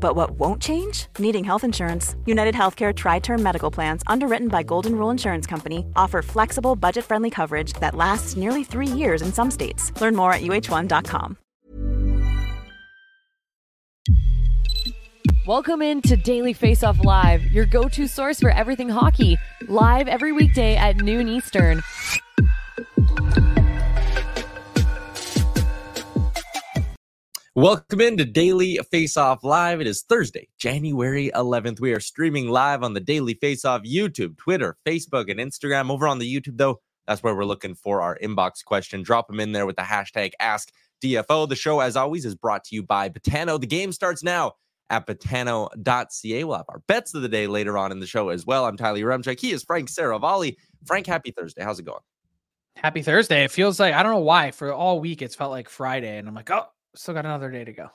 But what won't change? Needing health insurance. United Healthcare Tri Term Medical Plans, underwritten by Golden Rule Insurance Company, offer flexible, budget friendly coverage that lasts nearly three years in some states. Learn more at uh1.com. Welcome in to Daily Face Off Live, your go to source for everything hockey, live every weekday at noon Eastern. Welcome into Daily Face Off Live. It is Thursday, January 11th. We are streaming live on the Daily Face Off YouTube, Twitter, Facebook, and Instagram. Over on the YouTube, though, that's where we're looking for our inbox question. Drop them in there with the hashtag AskDFO. The show, as always, is brought to you by Betano. The game starts now at betano.ca. We'll have our bets of the day later on in the show as well. I'm Tyler Yaremchuk. He is Frank Seravalli. Frank, happy Thursday. How's it going? Happy Thursday. It feels like, I don't know why, for all week, it's felt like Friday. And I'm like, oh, still got another day to go.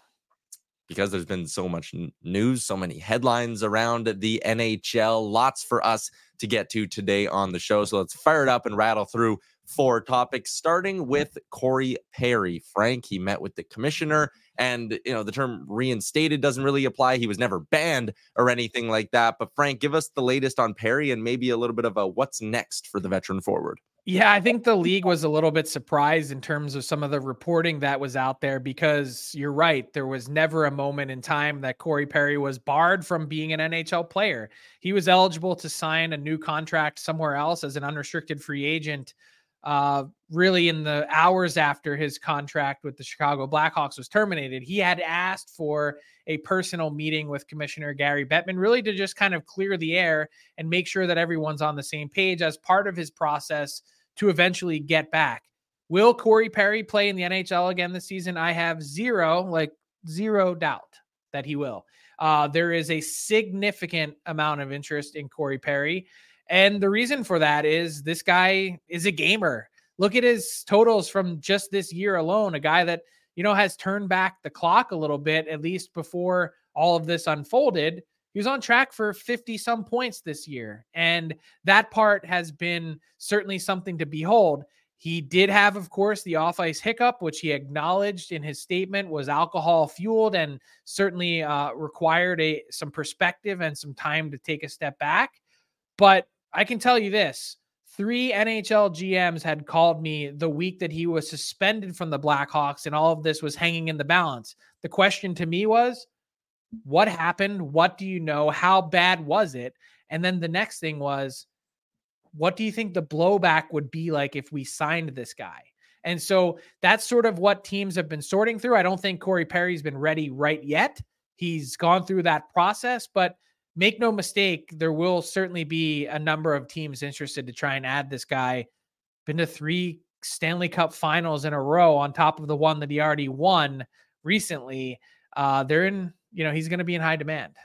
Because there's been so much news, so many headlines around the NHL, lots for us to get to today on the show. So let's fire it up and rattle through four topics, starting with Corey Perry. Frank, he met with the commissioner, and you know the term reinstated doesn't really apply. He was never banned or anything like that. But Frank, give us the latest on Perry and maybe a little bit of a what's next for the veteran forward. Yeah, I think the league was a little bit surprised in terms of some of the reporting that was out there because you're right. There was never a moment in time that Corey Perry was barred from being an NHL player. He was eligible to sign a new contract somewhere else as an unrestricted free agent uh, really in the hours after his contract with the Chicago Blackhawks was terminated, he had asked for a personal meeting with Commissioner Gary Bettman, really to just kind of clear the air and make sure that everyone's on the same page as part of his process to eventually get back. Will Corey Perry play in the NHL again this season? I have zero, like zero doubt that he will. Uh, there is a significant amount of interest in Corey Perry. And the reason for that is this guy is a gamer. Look at his totals from just this year alone, a guy that, you know, has turned back the clock a little bit, at least before all of this unfolded. He was on track for 50 some points this year. And that part has been certainly something to behold. He did have, of course, the off ice hiccup, which he acknowledged in his statement was alcohol fueled and certainly uh, required a some perspective and some time to take a step back. But I can tell you this three NHL GMs had called me the week that he was suspended from the Blackhawks and all of this was hanging in the balance. The question to me was, what happened? What do you know? How bad was it? And then the next thing was, what do you think the blowback would be like if we signed this guy? And so that's sort of what teams have been sorting through. I don't think Corey Perry's been ready right yet. He's gone through that process, but make no mistake, there will certainly be a number of teams interested to try and add this guy. Been to three Stanley Cup finals in a row on top of the one that he already won recently. Uh, they're in, you know, he's going to be in high demand.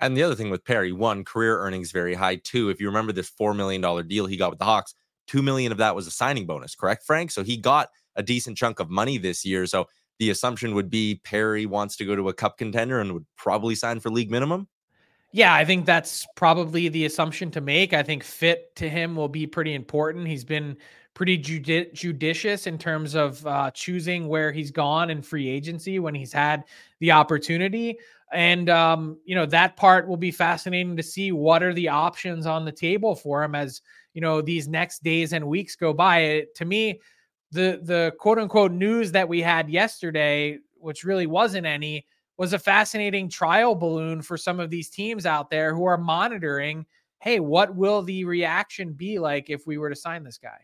And the other thing with Perry, one, career earnings very high. Two, if you remember this $4 million deal he got with the Hawks, 2 million of that was a signing bonus, correct, Frank? So he got a decent chunk of money this year. So the assumption would be Perry wants to go to a cup contender and would probably sign for league minimum. Yeah, I think that's probably the assumption to make. I think fit to him will be pretty important. He's been pretty judi- judicious in terms of uh, choosing where he's gone in free agency when he's had the opportunity. And, um, you know, that part will be fascinating to see what are the options on the table for him as, you know, these next days and weeks go by. It, to me, the the quote unquote news that we had yesterday, which really wasn't any, was a fascinating trial balloon for some of these teams out there who are monitoring. Hey, what will the reaction be like if we were to sign this guy?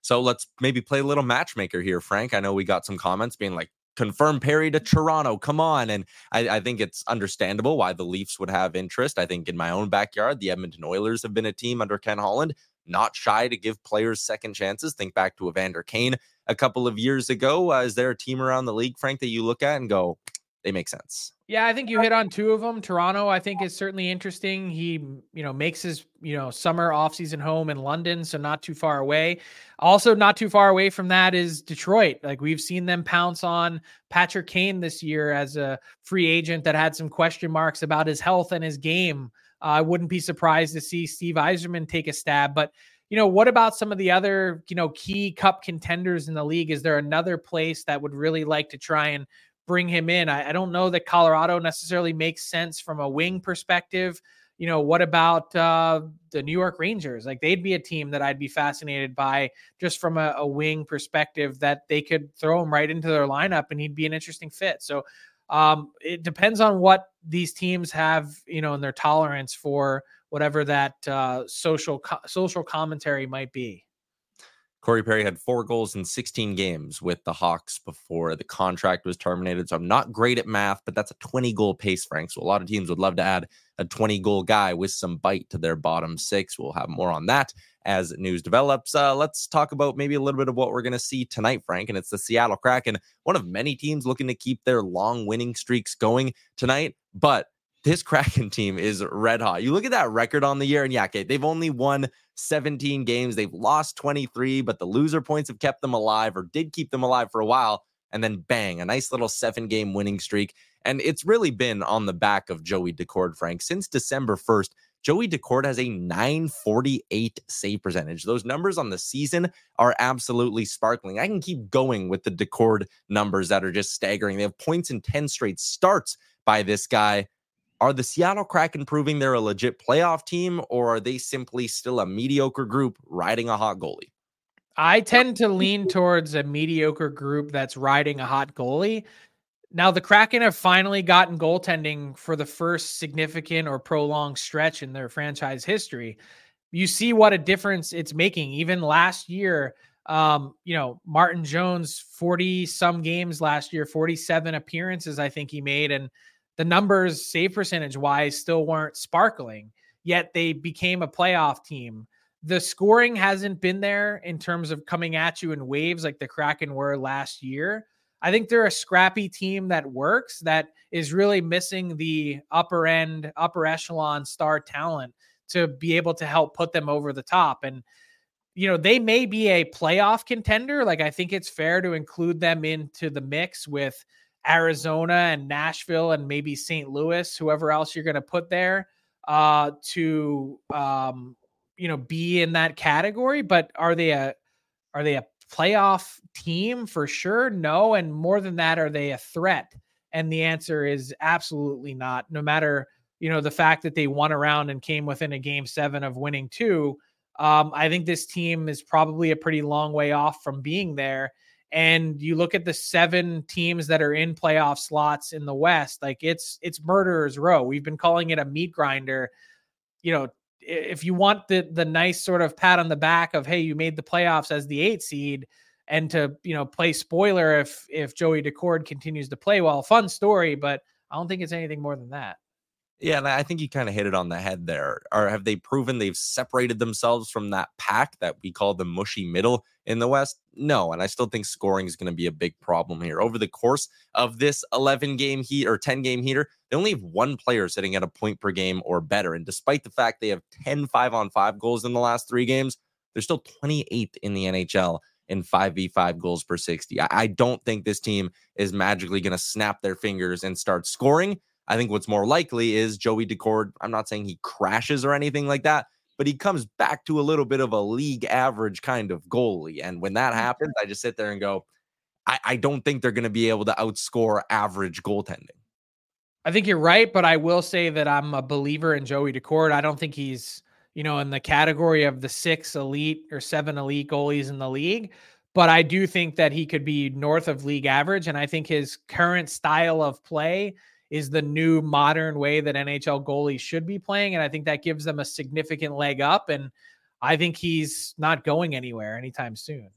So let's maybe play a little matchmaker here, Frank. I know we got some comments being like, confirm Perry to Toronto. Come on. And I, I, think it's understandable why the Leafs would have interest. I think in my own backyard, the Edmonton Oilers have been a team under Ken Holland not shy to give players second chances. Think back to Evander Kane a couple of years ago. Uh, is there a team around the league, Frank, that you look at and go, they make sense? Yeah, I think you hit on two of them. Toronto, I think, is certainly interesting. He, you know, makes his, you know, summer offseason home in London, so not too far away. Also, not too far away from that is Detroit. Like we've seen them pounce on Patrick Kane this year as a free agent that had some question marks about his health and his game. I wouldn't be surprised to see Steve Yzerman take a stab. But, you know, what about some of the other, you know, key cup contenders in the league? Is there another place that would really like to try and bring him in? I, I don't know that Colorado necessarily makes sense from a wing perspective. You know, what about uh, the New York Rangers? Like they'd be a team that I'd be fascinated by just from a, a wing perspective that they could throw him right into their lineup and he'd be an interesting fit. So um, it depends on what these teams have, you know, and their tolerance for whatever that uh, social co- social commentary might be. Corey Perry had four goals in 16 games with the Hawks before the contract was terminated. So I'm not great at math, but that's a 20 goal pace, Frank. So a lot of teams would love to add a 20 goal guy with some bite to their bottom six. We'll have more on that as news develops. Uh, let's talk about maybe a little bit of what we're going to see tonight, Frank. And it's the Seattle Kraken, one of many teams looking to keep their long winning streaks going tonight. But this Kraken team is red hot. You look at that record on the year, and yeah, okay, they've only won 17 games. They've lost 23, but the loser points have kept them alive or did keep them alive for a while. And then bang, a nice little seven game winning streak. And it's really been on the back of Joey Daccord, Frank. Since December 1st, Joey Daccord has a 948 save percentage. Those numbers on the season are absolutely sparkling. I can keep going with the Daccord numbers that are just staggering. They have points in 10 straight starts by this guy. Are the Seattle Kraken proving they're a legit playoff team, or are they simply still a mediocre group riding a hot goalie? I tend to lean towards a mediocre group that's riding a hot goalie. Now, the Kraken have finally gotten goaltending for the first significant or prolonged stretch in their franchise history. You see what a difference it's making. Even last year, um, you know, Martin Jones, 40 some games last year, 47 appearances, I think he made. And the numbers, save percentage wise, still weren't sparkling, yet they became a playoff team. The scoring hasn't been there in terms of coming at you in waves like the Kraken were last year. I think they're a scrappy team that works, that is really missing the upper end, upper echelon star talent to be able to help put them over the top. And, you know, they may be a playoff contender. Like, I think it's fair to include them into the mix with Arizona and Nashville and maybe St. Louis, whoever else you're going to put there uh, to um, you know be in that category. But are they a are they a playoff team for sure? No, and more than that, are they a threat? And the answer is absolutely not. No matter you know the fact that they won around and came within a game seven of winning two. Um, I think this team is probably a pretty long way off from being there and you look at the seven teams that are in playoff slots in the West, like it's it's murderers row. We've been calling it a meat grinder. You know, if you want the the nice sort of pat on the back of hey, you made the playoffs as the eight seed, and to you know play spoiler if if Joey Daccord continues to play well, fun story, but I don't think it's anything more than that. Yeah, and I think you kind of hit it on the head there. Or have they proven they've separated themselves from that pack that we call the mushy middle in the West? No, and I still think scoring is going to be a big problem here. Over the course of this 11 game heat or 10 game heater, they only have one player sitting at a point per game or better. And despite the fact they have 10 5 on 5 goals in the last three games, they're still 28th in the NHL in 5v5 goals per 60. I, I don't think this team is magically going to snap their fingers and start scoring. I think what's more likely is Joey Daccord. I'm not saying he crashes or anything like that, but he comes back to a little bit of a league average kind of goalie. And when that happens, I just sit there and go, I, I don't think they're going to be able to outscore average goaltending. I think you're right, but I will say that I'm a believer in Joey Daccord. I don't think he's, you know, in the category of the six elite or seven elite goalies in the league. But I do think that he could be north of league average. And I think his current style of play is the new modern way that NHL goalies should be playing. And I think that gives them a significant leg up. And I think he's not going anywhere anytime soon.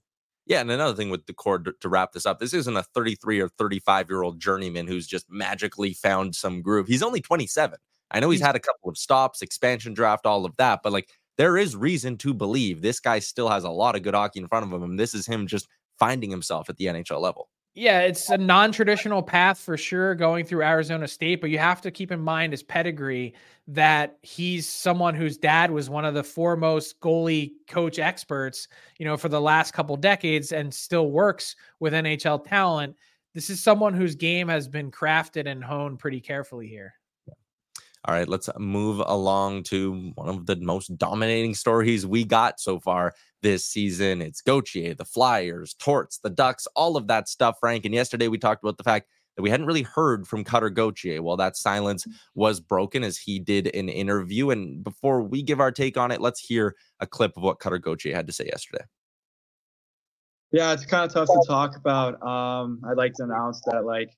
Yeah, and another thing with Daccord to, to wrap this up, this isn't a 33 or 35 year old journeyman who's just magically found some groove. He's only 27. I know he's, he's had a couple of stops, expansion draft, all of that, but like there is reason to believe this guy still has a lot of good hockey in front of him. And this is him just finding himself at the NHL level. Yeah, it's a non-traditional path for sure going through Arizona State, but you have to keep in mind his pedigree that he's someone whose dad was one of the foremost goalie coach experts, you know, for the last couple decades and still works with NHL talent. This is someone whose game has been crafted and honed pretty carefully here. All right, let's move along to one of the most dominating stories we got so far this season. It's Gauthier, the Flyers, Torts, the Ducks, all of that stuff, Frank. And yesterday we talked about the fact that we hadn't really heard from Cutter Gauthier. Well, that silence mm. was broken as he did an interview. And before we give our take on it, let's hear a clip of what Cutter Gauthier had to say yesterday. Yeah, it's kind of tough to talk about. Um, I'd like to announce that, like,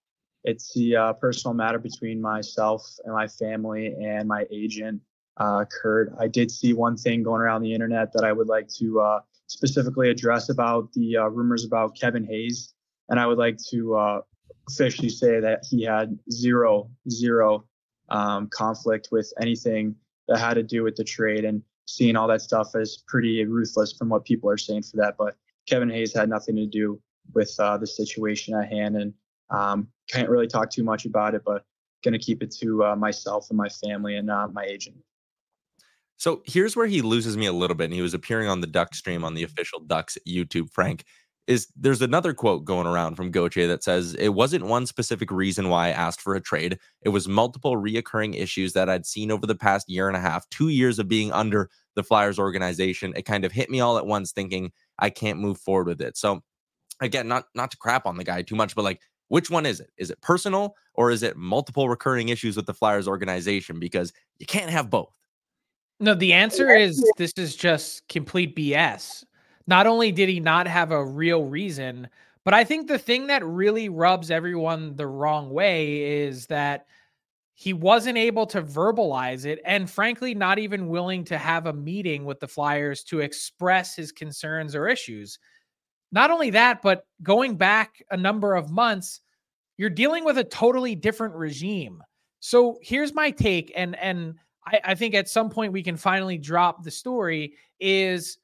it's the uh, personal matter between myself and my family and my agent, uh, Kurt. I did see one thing going around the internet that I would like to uh, specifically address about the uh, rumors about Kevin Hayes. And I would like to uh, officially say that he had zero, zero um, conflict with anything that had to do with the trade. And seeing all that stuff is pretty ruthless from what people are saying for that. But Kevin Hayes had nothing to do with uh, the situation at hand. And um, can't really talk too much about it, but going to keep it to uh, myself and my family and uh, my agent. So here's where he loses me a little bit. And he was appearing on the Duck stream on the official Ducks YouTube, Frank. Is there's another quote going around from Gauthier that says, It wasn't one specific reason why I asked for a trade. It was multiple reoccurring issues that I'd seen over the past year and a half, two years of being under the Flyers organization. It kind of hit me all at once, thinking I can't move forward with it. So again, not not to crap on the guy too much, but like which one is it? Is it personal or is it multiple recurring issues with the Flyers organization? Because you can't have both. No, the answer is this is just complete BS. Not only did he not have a real reason, but I think the thing that really rubs everyone the wrong way is that he wasn't able to verbalize it and frankly not even willing to have a meeting with the Flyers to express his concerns or issues. Not only that, but going back a number of months, you're dealing with a totally different regime. So here's my take, and and I, I think at some point we can finally drop the story. Is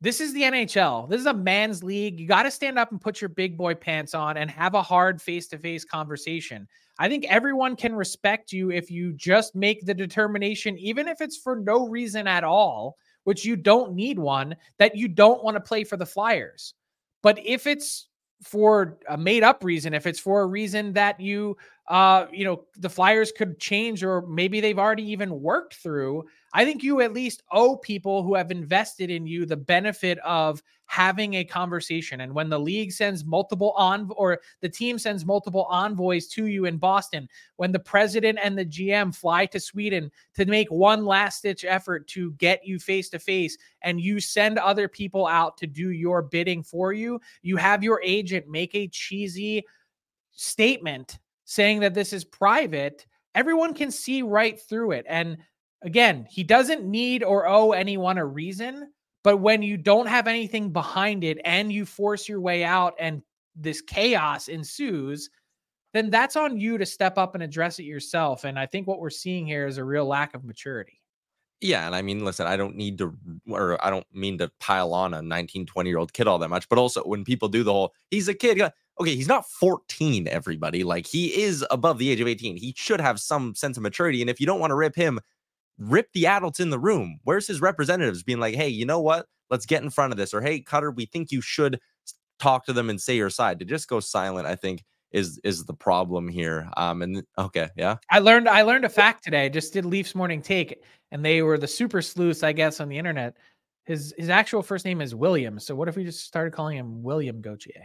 this is the NHL? This is a man's league. You got to stand up and put your big boy pants on and have a hard face to face conversation. I think everyone can respect you if you just make the determination, even if it's for no reason at all, which you don't need one, that you don't want to play for the Flyers. But if it's for a made up reason, if it's for a reason that you, uh, you know, the Flyers could change, or maybe they've already even worked through, I think you at least owe people who have invested in you the benefit of having a conversation. And when the league sends multiple on or the team sends multiple envoys to you in Boston, when the president and the GM fly to Sweden to make one last ditch effort to get you face to face, and you send other people out to do your bidding for you, you have your agent make a cheesy statement saying that this is private. Everyone can see right through it. And Again, he doesn't need or owe anyone a reason, but when you don't have anything behind it and you force your way out and this chaos ensues, then that's on you to step up and address it yourself. And I think what we're seeing here is a real lack of maturity. Yeah. And I mean, listen, I don't need to, or I don't mean to pile on a 19, 20 year old kid all that much, but also when people do the whole, he's a kid, okay, he's not 14, everybody. Like he is above the age of 18. He should have some sense of maturity. And if you don't want to rip him, rip the adults in the room. Where's his representatives being like, hey, you know what? Let's get in front of this. Or hey, Cutter, we think you should talk to them and say your side. To just go silent, I think is is the problem here. Um, and okay, yeah. I learned I learned a fact today. I just did Leafs morning take, and they were the super sleuths, I guess, on the internet. His his actual first name is William. So what if we just started calling him William Gauthier?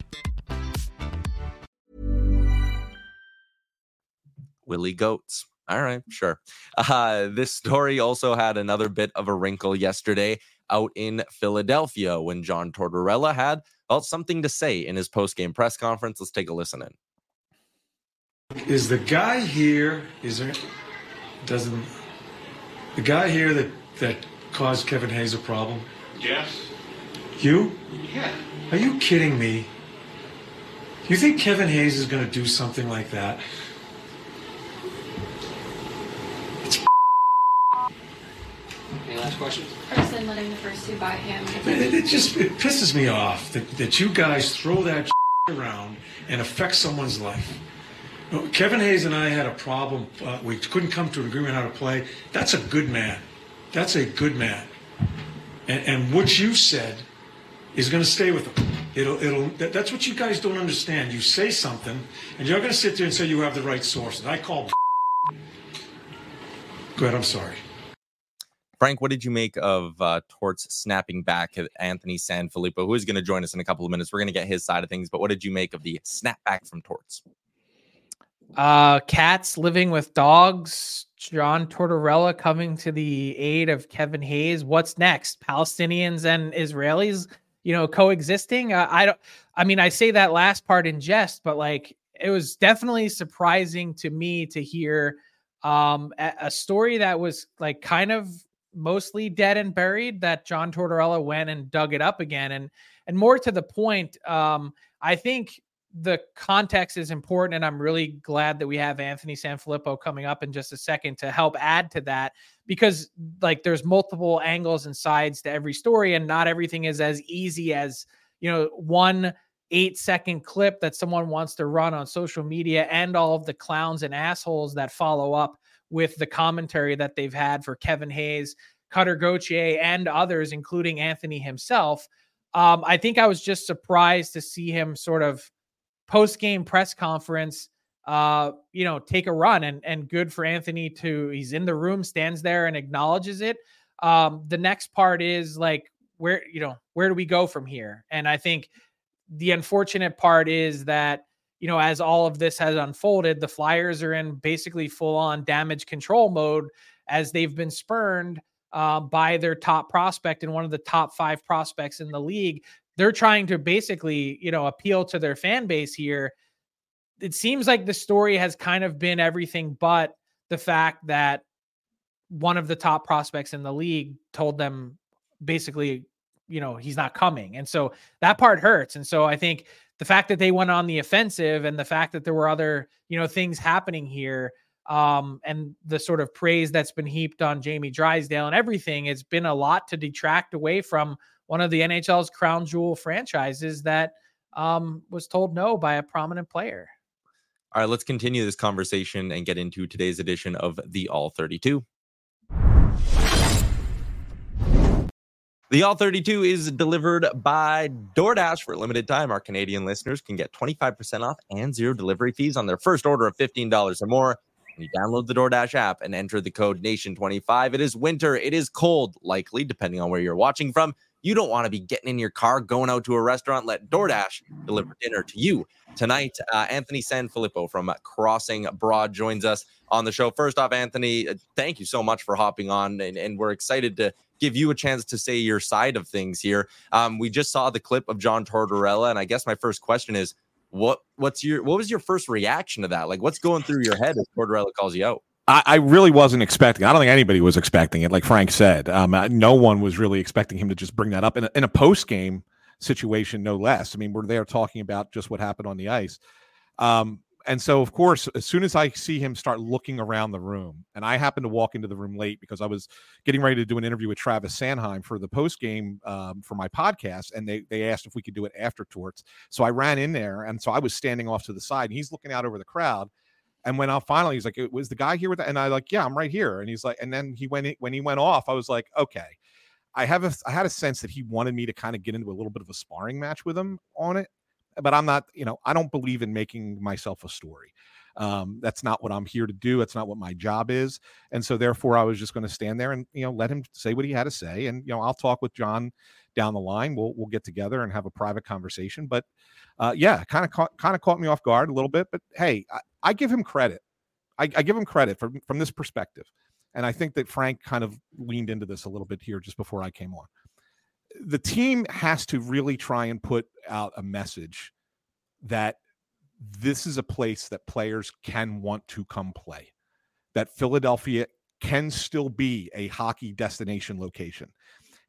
Willie Goats. All right, sure. Uh, this story also had another bit of a wrinkle yesterday out in Philadelphia when John Tortorella had well something to say in his post-game press conference. Let's take a listen in. Is the guy here? Is there? Doesn't the guy here that that caused Kevin Hayes a problem? Yes. You? Yeah. Are you kidding me? You think Kevin Hayes is going to do something like that? Any last questions? person letting the first two buy him. It, it just it pisses me off that, that you guys throw that around and affect someone's life. You Kevin Hayes and I had a problem. Uh, we couldn't come to an agreement how to play. That's a good man. That's a good man. And, and what you said is going to stay with him. It'll, it'll. That, that's what you guys don't understand. You say something, and you're going to sit there and say you have the right sources. I called. Go ahead. I'm sorry. Frank, what did you make of uh, Torts snapping back at Anthony Sanfilippo, who is going to join us in a couple of minutes? We're going to get his side of things, but what did you make of the snapback from Torts? Uh, cats living with dogs. John Tortorella coming to the aid of Kevin Hayes. What's next? Palestinians and Israelis, you know, coexisting. Uh, I don't. I mean, I say that last part in jest, but like, it was definitely surprising to me to hear um a, a story that was like kind of mostly dead and buried that John Tortorella went and dug it up again. And and more to the point um I think the context is important and I'm really glad that we have Anthony Sanfilippo coming up in just a second to help add to that because like there's multiple angles and sides to every story and not everything is as easy as you know one 8 second clip that someone wants to run on social media and all of the clowns and assholes that follow up with the commentary that they've had for Kevin Hayes, Cutter Gauthier, and others, including Anthony himself. Um, I think I was just surprised to see him sort of post game press conference, uh, you know, take a run and and good for Anthony to he's in the room, stands there and acknowledges it. Um, the next part is like where you know where do we go from here? And I think the unfortunate part is that you know, as all of this has unfolded, the Flyers are in basically full on damage control mode as they've been spurned uh, by their top prospect and one of the top five prospects in the league. They're trying to basically, you know, appeal to their fan base here. It seems like the story has kind of been everything but the fact that one of the top prospects in the league told them basically, you know, he's not coming. And so that part hurts. And so I think the fact that they went on the offensive and the fact that there were other you know things happening here um, and the sort of praise that's been heaped on Jamie Drysdale and everything it's been a lot to detract away from one of the NHL's crown jewel franchises that um, was told no by a prominent player. All right, let's continue this conversation and get into today's edition of the All 32. The All 32 is delivered by DoorDash for a limited time. Our Canadian listeners can get 25% off and zero delivery fees on their first order of $15 or more. When You download the DoorDash app and enter the code NATION25. It is winter. It is cold, likely, depending on where you're watching from. You don't want to be getting in your car, going out to a restaurant. Let DoorDash deliver dinner to you. Tonight, uh, Anthony Sanfilippo from Crossing Broad joins us on the show. First off, Anthony, uh, thank you so much for hopping on, and, and we're excited to give you a chance to say your side of things here. Um, we just saw the clip of John Tortorella, and I guess my first question is, what what's your what was your first reaction to that? Like, what's going through your head as Tortorella calls you out? I, really wasn't expecting. I don't think anybody was expecting it. Like Frank said, um, no one was really expecting him to just bring that up in a, in a post game situation, no less. I mean, we're there talking about just what happened on the ice. Um, and so, of course, as soon as I see him start looking around the room, and I happened to walk into the room late because I was getting ready to do an interview with Travis Sanheim for the post game um, for my podcast, and they they asked if we could do it after Torts. So I ran in there, and so I was standing off to the side, and he's looking out over the crowd, and when I finally, he's like, "It was the guy here with that," and I like, "Yeah, I'm right here." And he's like, and then he went when he went off, I was like, "Okay." I have a I had a sense that he wanted me to kind of get into a little bit of a sparring match with him on it, but I'm not. You know, I don't believe in making myself a story. Um, that's not what I'm here to do. That's not what my job is. And so therefore, I was just going to stand there and you know let him say what he had to say. And you know, I'll talk with John down the line. We'll we'll get together and have a private conversation. But uh, yeah, kind of caught kind of caught me off guard a little bit. But hey, I, I give him credit. I, I, give him credit from from this perspective, and I think that Frank kind of leaned into this a little bit here just before I came on. The team has to really try and put out a message that this is a place that players can want to come play. That Philadelphia can still be a hockey destination location,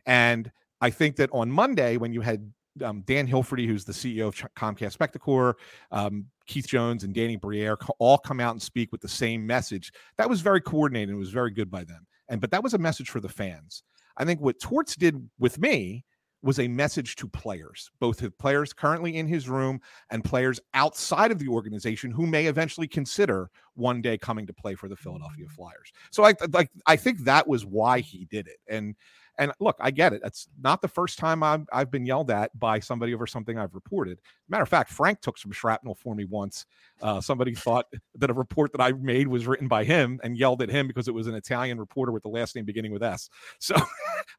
and I think that on Monday when you had um, Dan Hilferty, who's the CEO of Comcast Spectacor, um, Keith Jones, and Danny Briere all come out and speak with the same message. That was very coordinated. It was very good by them. And but that was a message for the fans. I think what Torts did with me was a message to players, both the players currently in his room and players outside of the organization who may eventually consider one day coming to play for the Philadelphia mm. Flyers. So I like I think that was why he did it. And and look, I get it. It's not the first time I've, I've been yelled at by somebody over something I've reported. Matter of fact, Frank took some shrapnel for me once. Uh, somebody thought that a report that I made was written by him and yelled at him because it was an Italian reporter with the last name beginning with S. So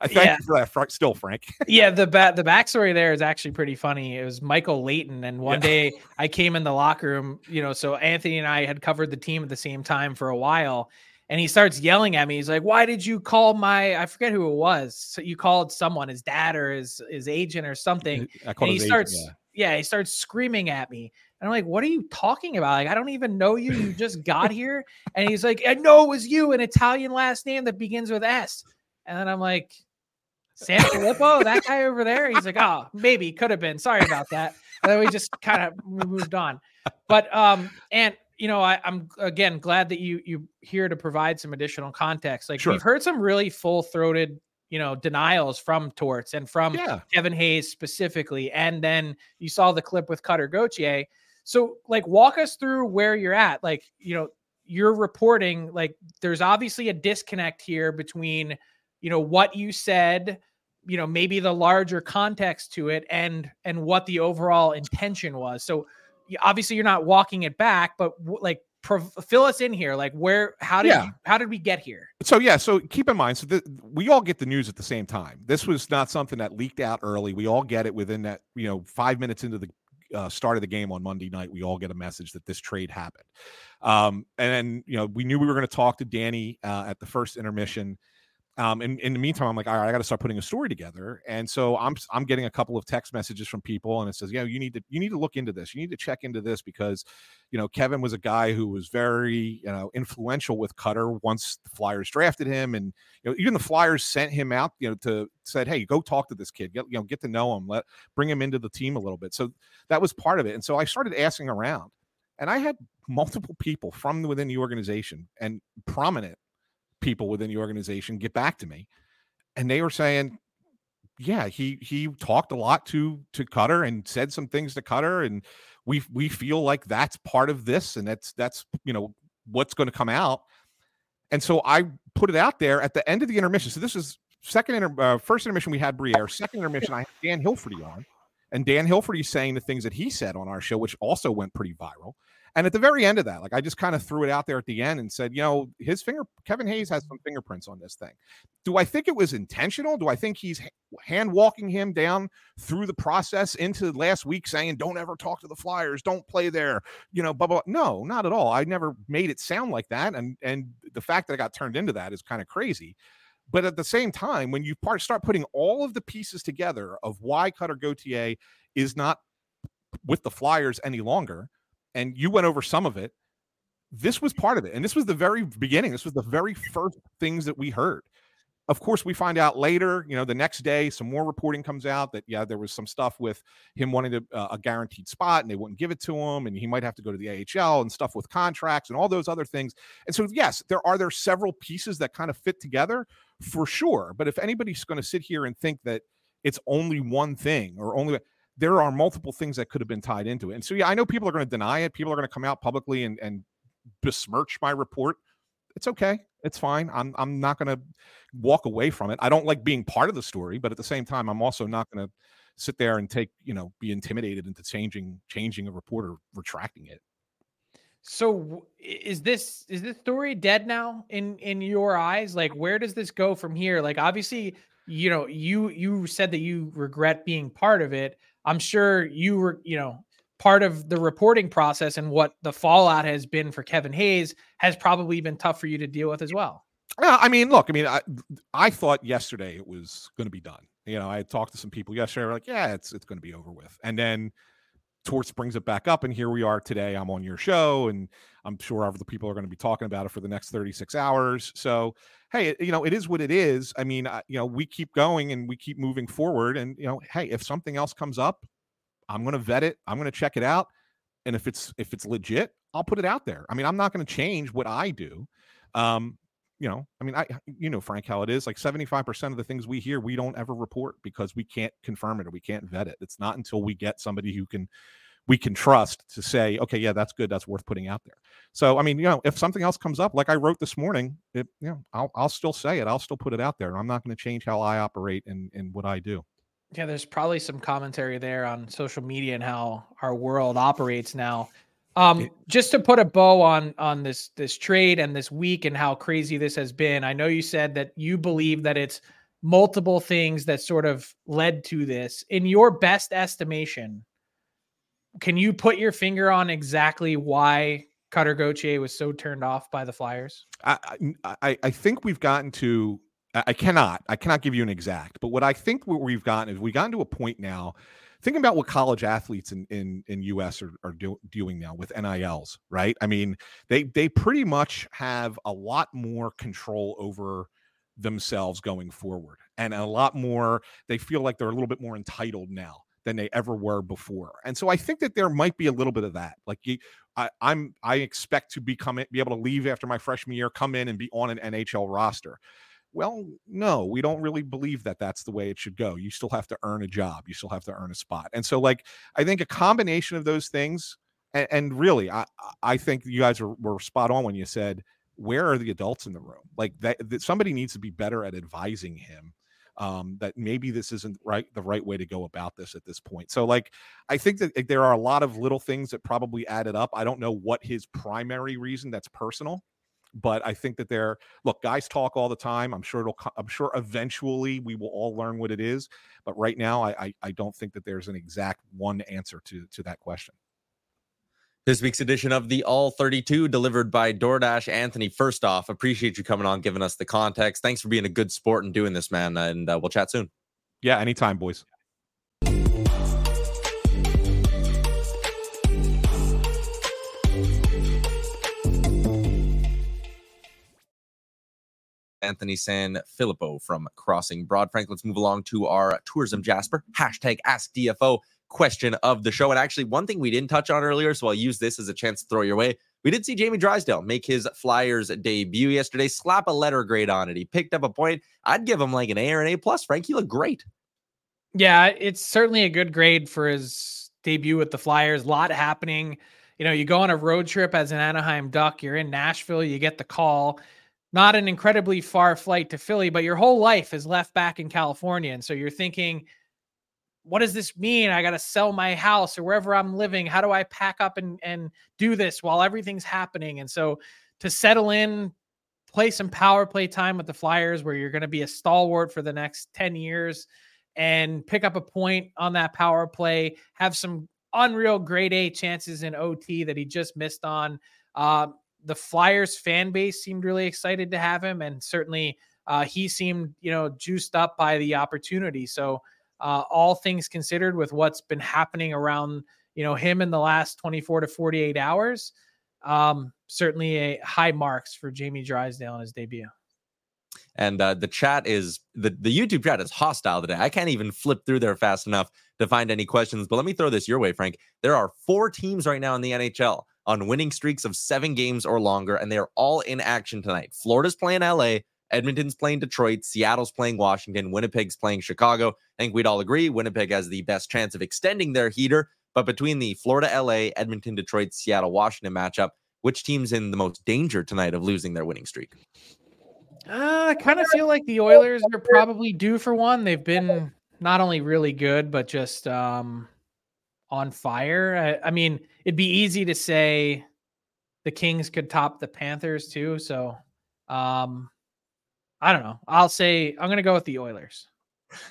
I thank yeah. you for that, Frank, still, Frank. yeah, the ba- the backstory there is actually pretty funny. It was Michael Leighton, and one yeah. day I came in the locker room. You know, so Anthony and I had covered the team at the same time for a while and he starts yelling at me. He's like, "Why did you call my? I forget who it was. So you called someone, his dad or his his agent or something." and he starts, agent, yeah. yeah, he starts screaming at me, and I'm like, "What are you talking about? Like, I don't even know you. You just got here." and he's like, "I know it was you, an Italian last name that begins with S." And then I'm like, "San Filippo, that guy over there." He's like, "Oh, maybe could have been. Sorry about that." And then we just kind of moved on. But um, and you know, I, am again glad that you you here to provide some additional context. Like sure. we've heard some really full throated, you know, denials from Torts and from yeah. Kevin Hayes specifically, and then you saw the clip with Cutter Gauthier. So, like, walk us through where you're at. Like, you know, you're reporting like there's obviously a disconnect here between, you know, what you said you know maybe the larger context to it and and what the overall intention was so obviously you're not walking it back, but like fill us in here like where how did yeah. you, how did we get here? So yeah so keep in mind so the, we all get the news at the same time. This was not something that leaked out early. We all get it within that you know five minutes into the uh, start of the game on monday night we all get a message that this trade happened. Um, and then you know we knew we were going to talk to danny uh, at the first intermission um, and in the meantime, I'm like, all right, I got to start putting a story together. And so I'm I'm getting a couple of text messages from people, and it says, yeah, you need to you need to look into this. You need to check into this because, you know, Kevin was a guy who was very you know influential with Cutter once the Flyers drafted him, and you know even the Flyers sent him out, you know, to said, hey, go talk to this kid, get you know get to know him, let bring him into the team a little bit. So that was part of it. And so I started asking around, and I had multiple people from within the organization and prominent people within the organization get back to me and they were saying yeah, he he talked a lot to to Cutter and said some things to Cutter, and we we feel like that's part of this, and that's that's you know what's going to come out. And so I put it out there at the end of the intermission. So this is second inter, uh, first intermission we had Briere. Second intermission I had Dan Hilferty on, and Dan Hilferty saying the things that he said on our show, which also went pretty viral. And at the very end of that, like I just kind of threw it out there at the end and said, you know, his finger, Kevin Hayes has some fingerprints on this thing. Do I think it was intentional? Do I think he's hand walking him down through the process into last week saying, don't ever talk to the Flyers, don't play there, you know, blah, blah. No, not at all. I never made it sound like that. And, and the fact that I got turned into that is kind of crazy. But at the same time, when you part, start putting all of the pieces together of why Cutter Gauthier is not with the Flyers any longer, and you went over some of it. This was part of it. And this was the very beginning. This was the very first things that we heard. Of course, we find out later, you know, the next day, some more reporting comes out that, yeah, there was some stuff with him wanting to, uh, a guaranteed spot and they wouldn't give it to him. And he might have to go to the AHL and stuff with contracts and all those other things. And so, yes, there are there several pieces that kind of fit together for sure. But if anybody's going to sit here and think that it's only one thing or only there are multiple things that could have been tied into it. And so, yeah, I know people are going to deny it. People are going to come out publicly and, and besmirch my report. It's okay. It's fine. I'm I'm not going to walk away from it. I don't like being part of the story, but at the same time, I'm also not going to sit there and take you know be intimidated into changing changing a report or retracting it. So is this is this story dead now in in your eyes? Like where does this go from here? Like obviously, you know, you you said that you regret being part of it. I'm sure you were, you know, part of the reporting process and what the fallout has been for Kevin Hayes has probably been tough for you to deal with as well. Yeah, I mean, look, I mean, I, I thought yesterday it was going to be done. You know, I talked to some people yesterday, like, yeah, it's it's going to be over with. And then Torts brings it back up, and here we are today. I'm on your show, and I'm sure other people are going to be talking about it for the next 36 hours. So, hey, you know, it is what it is. I mean, you know, we keep going and we keep moving forward. And you know, hey, if something else comes up, I'm going to vet it. I'm going to check it out, and if it's if it's legit, I'll put it out there. I mean, I'm not going to change what I do. Um, you know, I mean, I, you know, Frank, how it is like 75% of the things we hear, we don't ever report because we can't confirm it or we can't vet it. It's not until we get somebody who can, we can trust to say, okay, yeah, that's good. That's worth putting out there. So, I mean, you know, if something else comes up, like I wrote this morning, it, you know, I'll, I'll still say it. I'll still put it out there. I'm not going to change how I operate and, and what I do. Yeah, there's probably some commentary there on social media and how our world operates now. Um, just to put a bow on on this this trade and this week and how crazy this has been. I know you said that you believe that it's multiple things that sort of led to this. In your best estimation, can you put your finger on exactly why Cutter Gauthier was so turned off by the Flyers? I, I I think we've gotten to. I cannot. I cannot give you an exact, but what I think what we've gotten is we've gotten to a point now thinking about what college athletes in in in US are, are do, doing now with NILs, right? I mean, they they pretty much have a lot more control over themselves going forward and a lot more they feel like they're a little bit more entitled now than they ever were before. And so I think that there might be a little bit of that. Like I, I'm I expect to become be able to leave after my freshman year, come in and be on an NHL roster. Well, no, we don't really believe that that's the way it should go. You still have to earn a job. You still have to earn a spot. And so, like, I think a combination of those things, and, and really, I I think you guys were, were spot on when you said, where are the adults in the room? Like that, that somebody needs to be better at advising him um, that maybe this isn't right the right way to go about this at this point. So like I think that there are a lot of little things that probably added up. I don't know what his primary reason that's personal but I think that they're look, guys talk all the time. I'm sure it'll. I'm sure eventually we will all learn what it is. But right now, I I, I don't think that there's an exact one answer to to that question. This week's edition of the All 32 delivered by DoorDash. Anthony, first off, appreciate you coming on, giving us the context. Thanks for being a good sport and doing this, man. And uh, we'll chat soon. Yeah, anytime, boys. Anthony San Filippo from Crossing Broad. Frank, let's move along to our tourism Jasper. Hashtag Ask DFO question of the show. And actually, one thing we didn't touch on earlier, so I'll use this as a chance to throw your way. We did see Jamie Drysdale make his Flyers debut yesterday. Slap a letter grade on it. He picked up a point. I'd give him like an A or an A plus. Frank, he looked great. Yeah, it's certainly a good grade for his debut with the Flyers. A lot happening. You know, you go on a road trip as an Anaheim Duck, you're in Nashville, you get the call. Not an incredibly far flight to Philly, but your whole life is left back in California. And so you're thinking, what does this mean? I got to sell my house or wherever I'm living. How do I pack up and, and do this while everything's happening? And so to settle in, play some power play time with the Flyers where you're going to be a stalwart for the next 10 years and pick up a point on that power play, have some unreal grade A chances in OT that he just missed on. Uh, the Flyers fan base seemed really excited to have him, and certainly uh, he seemed, you know, juiced up by the opportunity. So, uh, all things considered, with what's been happening around, you know, him in the last 24 to 48 hours, um, certainly a high marks for Jamie Drysdale in his debut. And uh, the chat is the the YouTube chat is hostile today. I can't even flip through there fast enough to find any questions. But let me throw this your way, Frank. There are four teams right now in the NHL on winning streaks of seven games or longer, and they are all in action tonight. Florida's playing LA, Edmonton's playing Detroit, Seattle's playing Washington, Winnipeg's playing Chicago. I think we'd all agree Winnipeg has the best chance of extending their heater. But between the Florida, LA, Edmonton, Detroit, Seattle, Washington matchup, which team's in the most danger tonight of losing their winning streak? Uh, I kind of feel like the Oilers are probably due for one. They've been not only really good, but just um, on fire. I, I, mean, it'd be easy to say the Kings could top the Panthers too. So, um, I don't know. I'll say I'm going to go with the Oilers.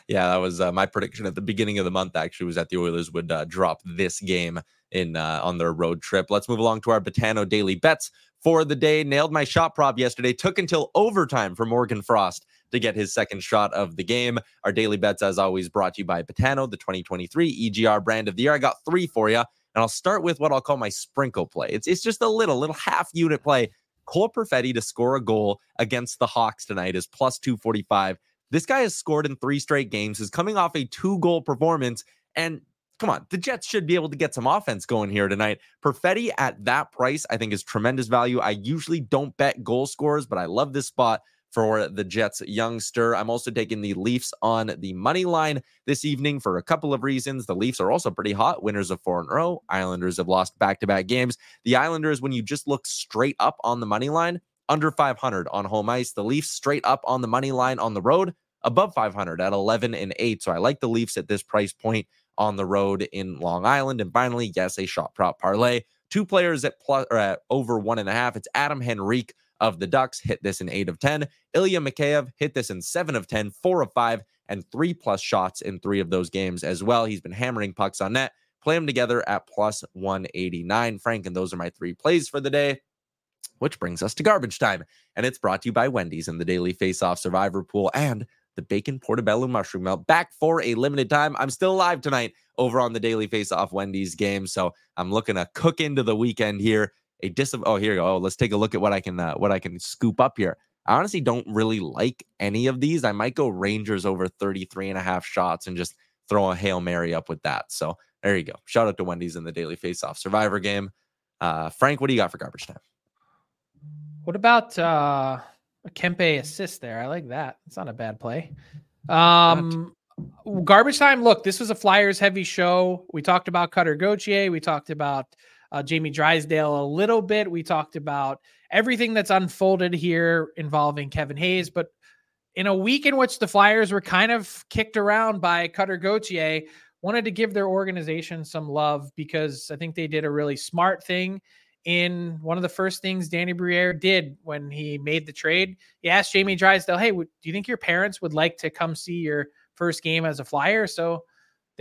Yeah, that was uh, my prediction at the beginning of the month. Actually, was that the Oilers would uh, drop this game in uh, on their road trip. Let's move along to our Betano daily bets for the day. Nailed my shot prop yesterday. Took until overtime for Morgan Frost to get his second shot of the game. Our daily bets, as always, brought to you by Betano, the 2023 EGR brand of the year. I got three for you, and I'll start with what I'll call my sprinkle play. It's it's just a little little half unit play. Cole Perfetti to score a goal against the Hawks tonight is plus 245. This guy has scored in three straight games, is coming off a two goal performance. And come on, the Jets should be able to get some offense going here tonight. Perfetti at that price, I think, is tremendous value. I usually don't bet goal scores, but I love this spot for the Jets youngster. I'm also taking the Leafs on the money line this evening for a couple of reasons. The Leafs are also pretty hot, winners of four in a row. Islanders have lost back to back games. The Islanders, when you just look straight up on the money line, under 500 on home ice. The Leafs straight up on the money line on the road, above 500 at 11 and 8. So I like the Leafs at this price point on the road in Long Island. And finally, yes, a shot prop parlay. Two players at plus or at over one and a half. It's Adam Henrique of the Ducks hit this in eight of 10. Ilya Mikheyev hit this in seven of 10, four of five, and three plus shots in three of those games as well. He's been hammering pucks on net. Play them together at plus 189. Frank, and those are my three plays for the day. Which brings us to garbage time. And it's brought to you by Wendy's and the Daily Face Off Survivor Pool and the bacon portobello mushroom melt back for a limited time. I'm still alive tonight over on the Daily Face Off Wendy's game, so I'm looking to cook into the weekend here. A dis oh here you go. Oh, let's take a look at what I can uh, what I can scoop up here. I honestly don't really like any of these. I might go Rangers over 33 and a half shots and just throw a Hail Mary up with that. So there you go. Shout out to Wendy's in the Daily Face Off Survivor game. Uh, Frank, what do you got for garbage time? What about uh a Kempe assist there. I like that. It's not a bad play. Um, garbage time. Look, this was a Flyers heavy show. We talked about Cutter Gauthier. We talked about uh, Jamie Drysdale a little bit. We talked about everything that's unfolded here involving Kevin Hayes. But in a week in which the Flyers were kind of kicked around by Cutter Gauthier, wanted to give their organization some love because I think they did a really smart thing in one of the first things Danny Briere did when he made the trade. He asked Jamie Drysdale, "Hey, do you think your parents would like to come see your first game as a Flyer?" So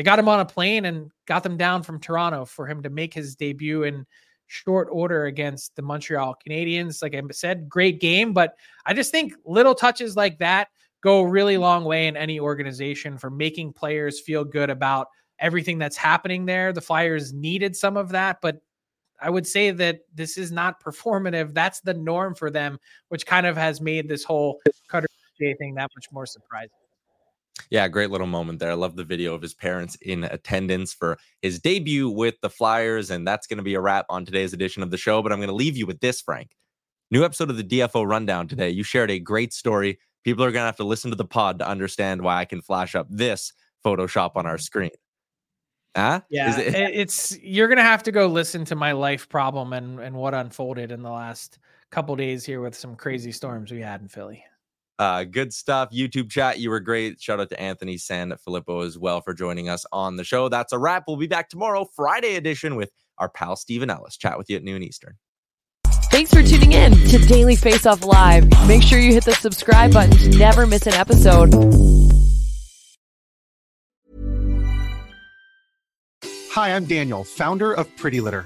they got him on a plane and got them down from Toronto for him to make his debut in short order against the Montreal Canadiens. Like I said, great game, but I just think little touches like that go a really long way in any organization for making players feel good about everything that's happening there. The Flyers needed some of that, but I would say that this is not performative. That's the norm for them, which kind of has made this whole Cutter J thing that much more surprising. Yeah, great little moment there. I love the video of his parents in attendance for his debut with the Flyers. And that's going to be a wrap on today's edition of the show. But I'm going to leave you with this, Frank. New episode of the DFO Rundown today. You shared a great story. People are going to have to listen to the pod to understand why I can flash up this Photoshop on our screen. Huh? Yeah, it, it's you're gonna have to go listen to my life problem and and what unfolded in the last couple days here with some crazy storms we had in Philly. Uh, good stuff. YouTube chat, you were great. Shout out to Anthony SanFilippo as well for joining us on the show. That's a wrap. We'll be back tomorrow, Friday edition, with our pal Stephen Ellis. Chat with you at noon Eastern. Thanks for tuning in to Daily Face Off Live. Make sure you hit the subscribe button to never miss an episode. Hi, I'm Daniel, founder of Pretty Litter.